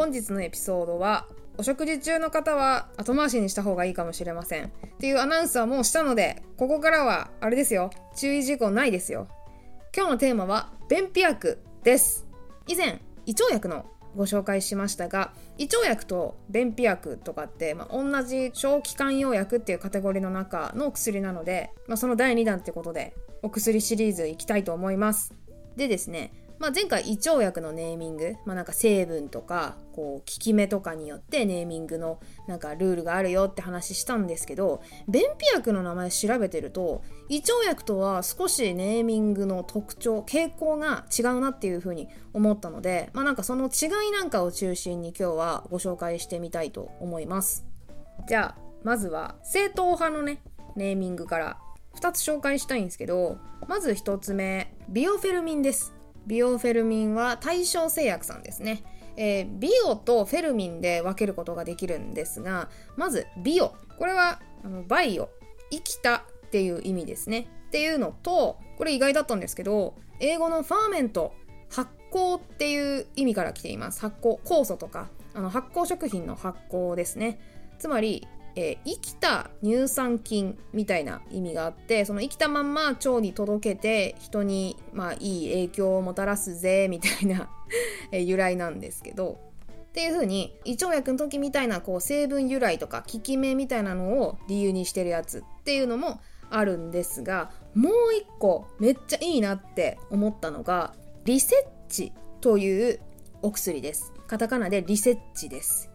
本日のエピソードはお食事中の方は後回しにした方がいいかもしれません。っていうアナウンスはもうしたのでここからはあれですよ。注意事項ないですよ。今日のテーマは便秘薬です。以前胃腸薬のご紹介しましたが胃腸薬と便秘薬とかって、まあ、同じ長期間用薬っていうカテゴリーの中の薬なので、まあ、その第2弾ってことでお薬シリーズいきたいと思います。でですねまあ、前回胃腸薬のネーミング、まあ、なんか成分とかこう効き目とかによってネーミングのなんかルールがあるよって話したんですけど便秘薬の名前調べてると胃腸薬とは少しネーミングの特徴傾向が違うなっていうふうに思ったので、まあ、なんかその違いなんかを中心に今日はご紹介してみたいと思います。じゃあまずは正統派のねネーミングから2つ紹介したいんですけどまず1つ目ビオフェルミンです。ビオフェルミンは対象製薬さんですね。えー、ビオとフェルミンで分けることができるんですが、まずビオ。これはあのバイオ、生きたっていう意味ですね。っていうのと、これ意外だったんですけど、英語のファーメント、発酵っていう意味から来ています。発酵、酵素とか、あの発酵食品の発酵ですね。つまり、えー、生きた乳酸菌みたいな意味があってその生きたまんま腸に届けて人に、まあ、いい影響をもたらすぜみたいな え、由来なんですけどっていう風に胃腸薬の時みたいなこう成分由来とか効き目みたいなのを理由にしてるやつっていうのもあるんですがもう一個めっちゃいいなって思ったのがリセッチというお薬です。カタカナでリセッチです。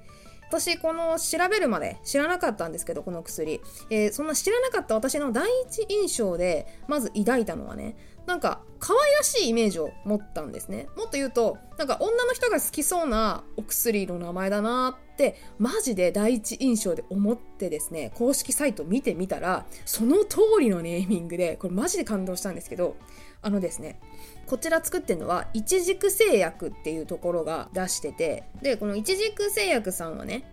私この調べるまで知らなかったんですけどこの薬、えー、そんな知らなかった私の第一印象でまず抱いたのはねなんか可愛らしいイメージを持ったんですね。もっと言うとなんか女の人が好きそうなお薬の名前だなってマジで第一印象で思ってですね公式サイト見てみたらその通りのネーミングでこれマジで感動したんですけどあのですねこちら作ってるのは一軸製薬っていうところが出しててでこの一軸製薬さんはね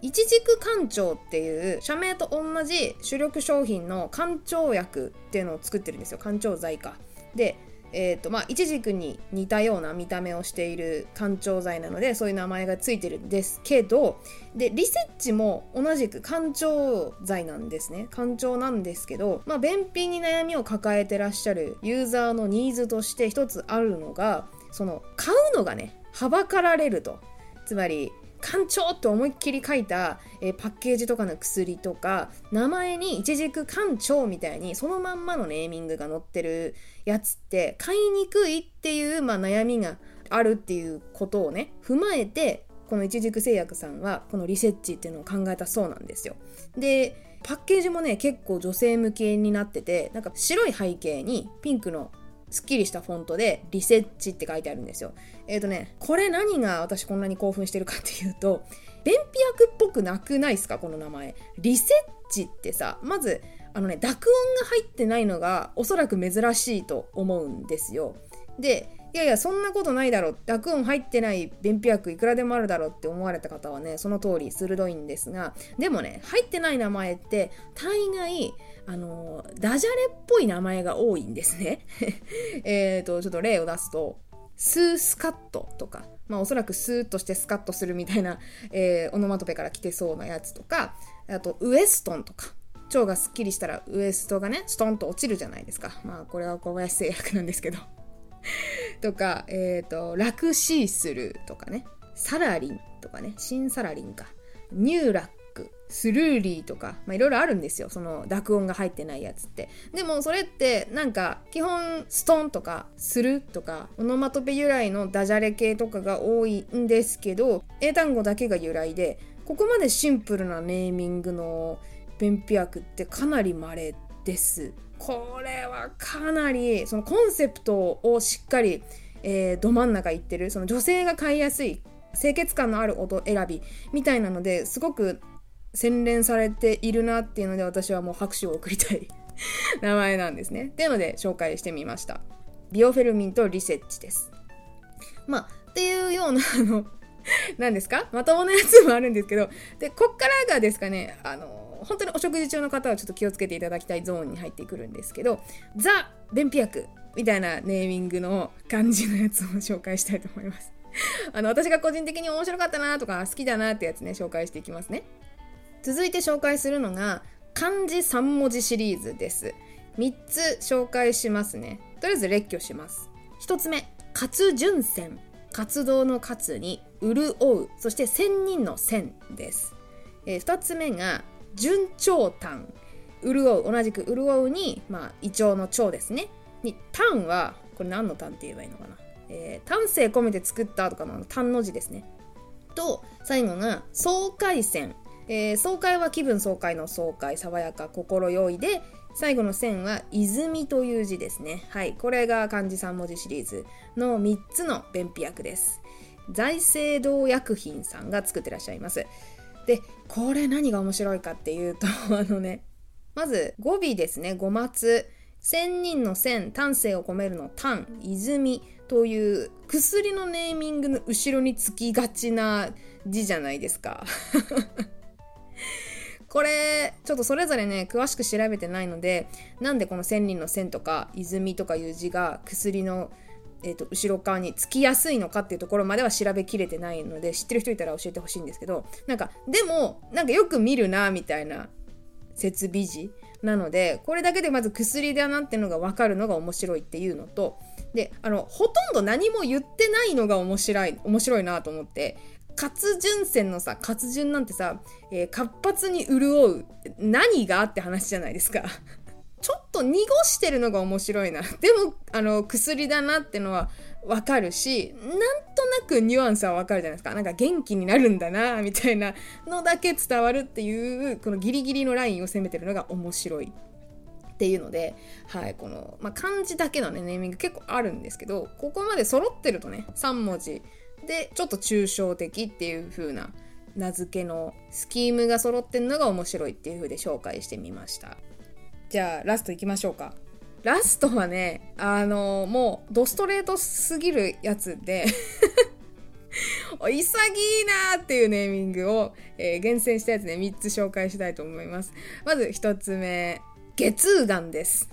一軸干潮っていう社名と同じ主力商品の干潮薬っていうのを作ってるんですよ。干潮剤か。でえーとまあ、イチジクに似たような見た目をしている干潮剤なのでそういう名前がついてるんですけどでリセッチも同じく干潮剤なんですね。干潮なんですけど、まあ、便秘に悩みを抱えてらっしゃるユーザーのニーズとして一つあるのがその買うのがねはばかられると。つまり館長って思いっきり書いた、えー、パッケージとかの薬とか名前に一軸館長みたいにそのまんまのネーミングが載ってるやつって買いにくいっていう、まあ、悩みがあるっていうことをね踏まえてこの一軸製薬さんはこのリセッチっていうのを考えたそうなんですよ。でパッケージもね結構女性向けになっててなんか白い背景にピンクのすっきりしたフォントでリセッチって書いてあるんですよ。えっ、ー、とね、これ何が私こんなに興奮してるかっていうと、便秘薬っぽくなくないですか？この名前。リセッチってさ、まず、あのね、濁音が入ってないのがおそらく珍しいと思うんですよ。で、いやいや、そんなことないだろう。濁音入ってない便秘薬いくらでもあるだろうって思われた方はね、その通り鋭いんですが、でもね、入ってない名前って、大概、あの、ダジャレっぽい名前が多いんですね。えっと、ちょっと例を出すと、スースカットとか、まあおそらくスーッとしてスカッとするみたいな、えー、オノマトペから来てそうなやつとか、あとウエストンとか、腸がすっきりしたらウエストがね、ストンと落ちるじゃないですか。まあこれは小林製薬なんですけど。とか、えっ、ー、と、ラクシースルとかね、サラリンとかね、新サラリンか、ニューラック、スルーリーとか、まあいろいろあるんですよ。その濁音が入ってないやつって。でもそれってなんか基本ストンとかするとかオノマトペ由来のダジャレ系とかが多いんですけど、英単語だけが由来で、ここまでシンプルなネーミングの便秘薬ってかなり稀です。これはかなりそのコンセプトをしっかり、えー、ど真ん中いってるその女性が買いやすい清潔感のある音選びみたいなのですごく洗練されているなっていうので私はもう拍手を送りたい 名前なんですね。っていうので紹介してみました。ビオフェルミンとリセッチです。まあ、っていうような、あの、何ですか？まともなやつもあるんですけど、で、こっからがですかね、あの、本当にお食事中の方はちょっと気をつけていただきたいゾーンに入ってくるんですけど、ザ・便秘薬みたいなネーミングの感じのやつを紹介したいと思います。あの私が個人的に面白かったなとか好きだなってやつね紹介していきますね続いて紹介するのが漢字3文字シリーズです。3つ紹介しますね。とりあえず列挙します。1つ目活順線。活動の活に潤う。そして千人の千です、えー、2つ目が順調短潤う。同じく潤うに、まあ、胃腸の腸ですね。に短はこれ何の短って言えばいいのかな、えー、丹精込めて作ったとかの単の字ですね。と最後が爽快線、えー、爽快は気分爽快の爽快爽やか心よいで最後の線は泉という字ですね。はい。これが漢字3文字シリーズの3つの便秘薬です。財政堂薬品さんが作ってらっしゃいます。でこれ何が面白いかっていうと あのねまず語尾ですね。語末。千人の千丹精を込めるの丹泉という薬のネーミングの後ろにつきがちな字じゃないですか。これちょっとそれぞれね詳しく調べてないのでなんでこの千人の千とか泉とかいう字が薬のえーと、後ろ側につきやすいのかっていうところまでは調べきれてないので知ってる人いたら教えてほしいんですけどなんかでもなんかよく見るなみたいな設備字なのでこれだけでまず薬だなっていうのが分かるのが面白いっていうのとであのほとんど何も言ってないのが面白い面白いなと思って活順線のさ活順なんてさ、えー、活発に潤う何がって話じゃないですか ちょっと濁してるのが面白いな。でも、あの、薬だなってのはわかるし、なんとなくニュアンスはわかるじゃないですか。なんか元気になるんだな、みたいなのだけ伝わるっていう、このギリギリのラインを攻めてるのが面白い。っていうので、はい、この、まあ、漢字だけのね、ネーミング結構あるんですけど、ここまで揃ってるとね、3文字で、ちょっと抽象的っていう風な名付けのスキームが揃ってるのが面白いっていう風で紹介してみました。じゃあラストいきましょうか。ラストはねあのもうドストレートすぎるやつで 潔いなーっていうネーミングを、えー、厳選したやつね3つ紹介したいと思います。まず1つ目月眼です。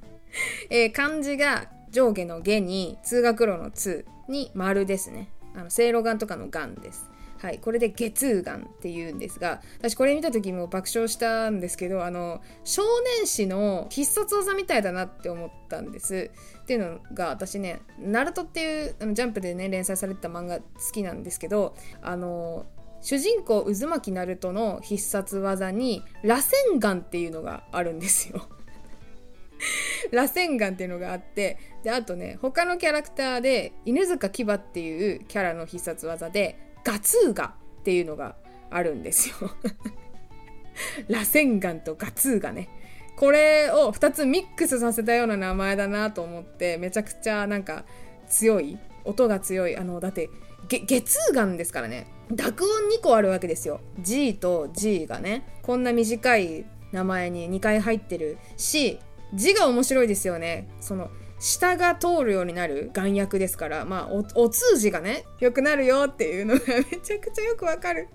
えー、漢字が上下の下に通学路の通に丸ですね。あの正露丸とかの丸です。はい、これで月眼っていうんですが私これ見た時も爆笑したんですけどあの少年誌の必殺技みたいだなって思ったんです。っていうのが私ね「ナルトっていうあのジャンプでね連載されてた漫画好きなんですけどあの主人公渦巻ナルトの必殺技に螺旋丸っていうのがあるんですよ。螺旋丸っていうのがあってであとね他のキャラクターで犬塚牙っていうキャラの必殺技でガツーガっていうのがあるんですよ。螺旋丸とガツーガね。これを2つミックスさせたような名前だなと思ってめちゃくちゃなんか強い音が強いあのだって月眼ですからね。濁音2個あるわけですよ。G と G がね。こんな短い名前に2回入ってるし字が面白いですよねその下が通るようになる眼薬ですから、まあお、お通じがね、良くなるよっていうのがめちゃくちゃよくわかる。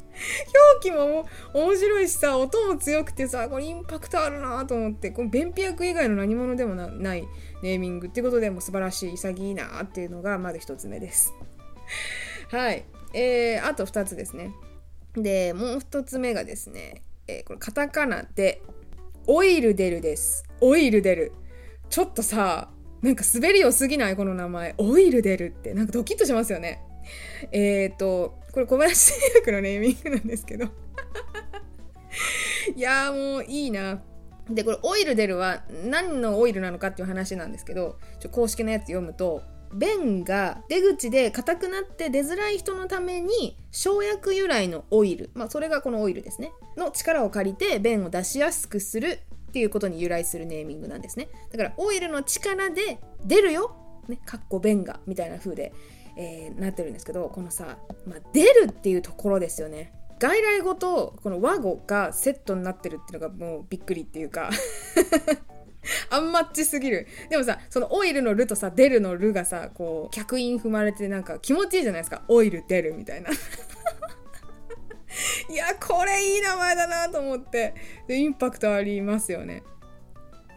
表記も面白いしさ、音も強くてさ、これインパクトあるなと思って、この便秘薬以外の何者でもないネーミングってことでも素晴らしい、潔いなっていうのがまず一つ目です。はい。えー、あと二つですね。で、もう一つ目がですね、えー、これカタカナで、オイルデルです。オイルデル。ちょっとさ、なんか滑りよすぎない？この名前。オイル出るって。なんかドキッとしますよね。えっ、ー、と、これ小林製薬のネーミングなんですけど。いやーもういいな。で、これオイル出るは何のオイルなのかっていう話なんですけど、ちょ公式のやつ読むと、便が出口で硬くなって出づらい人のために生薬由来のオイル、まあそれがこのオイルですね、の力を借りて便を出しやすくするっていうことに由来するネーミングなんですね。だからオイルの力で出るよねかっこ便がみたいな風で、えー、なってるんですけどこのさ、まあ、出るっていうところですよね。外来語とこの和語がセットになってるっていうのがもうびっくりっていうか。あんまっちすぎる。でもさ、そのオイルのルとさ、出るのルがさ、こう、客員踏まれてなんか気持ちいいじゃないですか。オイル出るみたいな。いやこれいい名前だなと思ってでインパクトありますよね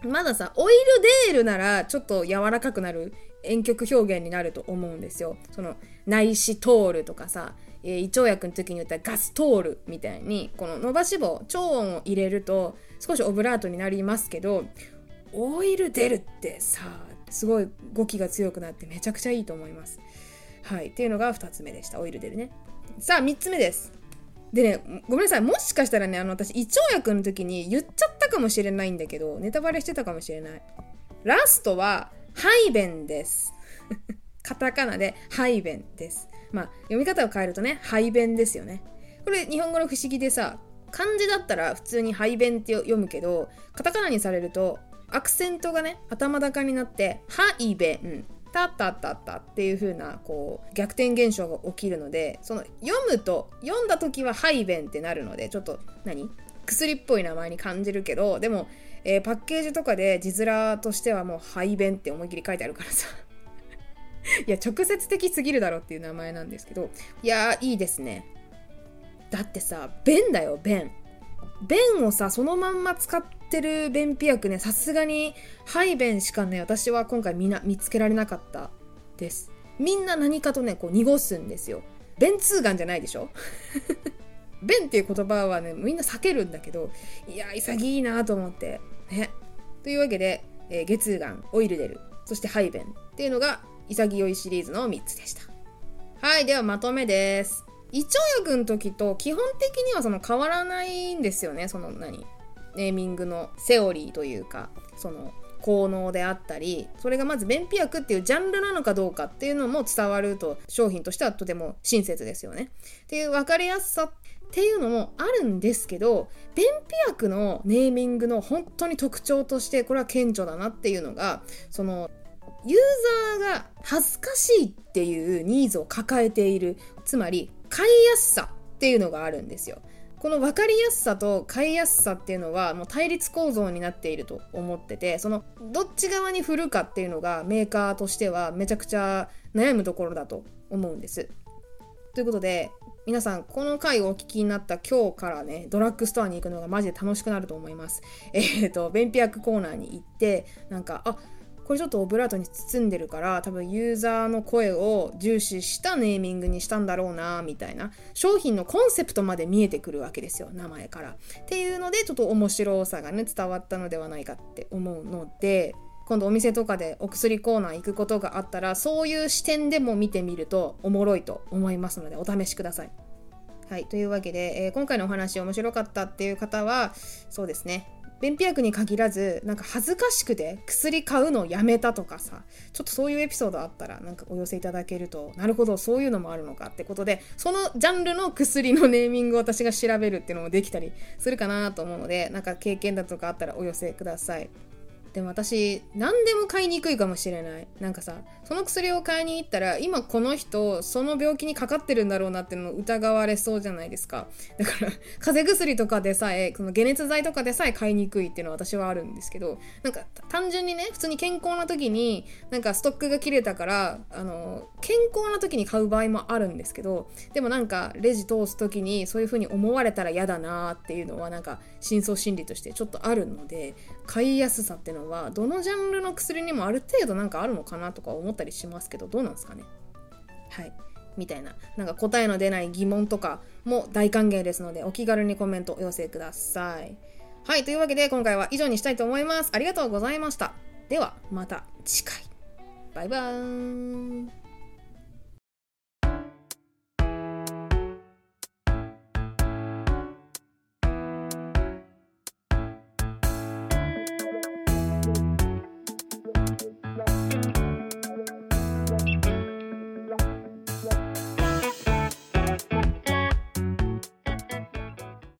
まださオイルデールならちょっと柔らかくなる婉曲表現になると思うんですよ。その内視トールとかさ、えー、胃腸薬の時に言ったらガストールみたいにこの伸ばし棒超音を入れると少しオブラートになりますけどオイル出るってさすごい語気が強くなってめちゃくちゃいいと思います。はい。っていうのが2つ目でした。オイル出るね。さあ、3つ目です。でね、ごめんなさい。もしかしたらね、あの、私、胃腸薬の時に言っちゃったかもしれないんだけど、ネタバレしてたかもしれない。ラストは、排便です。カタカナで、排便です。まあ、読み方を変えるとね、排便ですよね。これ、日本語の不思議でさ、漢字だったら普通に排便って読むけど、カタカナにされると、アクセントがね、頭高になって、排便、たったったったっていう風な、こう、逆転現象が起きるので、その、読むと、読んだ時は排便ってなるので、ちょっと何、薬っぽい名前に感じるけど、でも、えー、パッケージとかで字面としてはもう排便って思いっきり書いてあるからさ いや、直接的すぎるだろっていう名前なんですけど、いやー、いいですね。だってさ、便だよ、便。便をさ、そのまんま使ってる便秘薬ね、さすがに、排便しかね、私は今回みな見つけられなかったです。みんな何かとね、こう濁すんですよ。便通がんじゃないでしょ？便っていう言葉はね、みんな避けるんだけど、いや、潔いなと思って。ね。というわけで、えー、月がん、オイル出る、そして排便っていうのが潔いシリーズの3つでした。はい、ではまとめです。胃腸薬の時と基本的にはその変わらないんですよね、その何？ネーミングのセオリーというか、その効能であったり、それがまず便秘薬っていうジャンルなのかどうかっていうのも伝わると商品としてはとても親切ですよね。っていう分かりやすさっていうのもあるんですけど便秘薬のネーミングの本当に特徴としてこれは顕著だなっていうのがそのユーザーが恥ずかしいっていうニーズを抱えているつまり買いやすさっていうのがあるんですよ。この分かりやすさと買いやすさっていうのはもう対立構造になっていると思っててそのどっち側に振るかっていうのがメーカーとしてはめちゃくちゃ悩むところだと思うんです。ということで皆さん、この回をお聞きになった今日からね、ドラッグストアに行くのがマジで楽しくなると思います。えっ、ー、と、便秘薬コーナーに行って、なんか、あこれちょっとオブラートに包んでるから多分ユーザーの声を重視したネーミングにしたんだろうなみたいな商品のコンセプトまで見えてくるわけですよ名前から。っていうのでちょっと面白さがね伝わったのではないかって思うので今度お店とかでお薬コーナー行くことがあったらそういう視点でも見てみるとおもろいと思いますのでお試しください。はい。というわけで、えー、今回のお話面白かったっていう方は、そうですね。便秘薬に限らずなんか恥ずかしくて薬買うのをやめたとかさちょっとそういうエピソードあったらなんかお寄せいただけるとなるほどそういうのもあるのかってことでそのジャンルの薬のネーミングを私が調べるっていうのもできたりするかなと思うのでなんか経験だとかあったらお寄せください。でも私何でも買いにくいかもしれない。なんかさその薬を買いに行ったら今この人その病気にかかってるんだろうなっての疑われそうじゃないですか。だから 風邪薬とかでさえその解熱剤とかでさえ買いにくいっていうのは私はあるんですけどなんか単純にね普通に健康な時になんかストックが切れたからあの健康な時に買う場合もあるんですけどでもなんかレジ通す時にそういう風に思われたら嫌だなっていうのはなんか深層心理としてちょっとあるので買いやすさっていうはどのジャンルの薬にもある程度なんかあるのかなとか思ったりしますけどどうなんですかね？はい。みたいな。なんか答えの出ない疑問とかも大歓迎ですのでお気軽にコメントお寄せください。はい。というわけで今回は以上にしたいと思います。ありがとうございました。ではまた次回。バイバーイ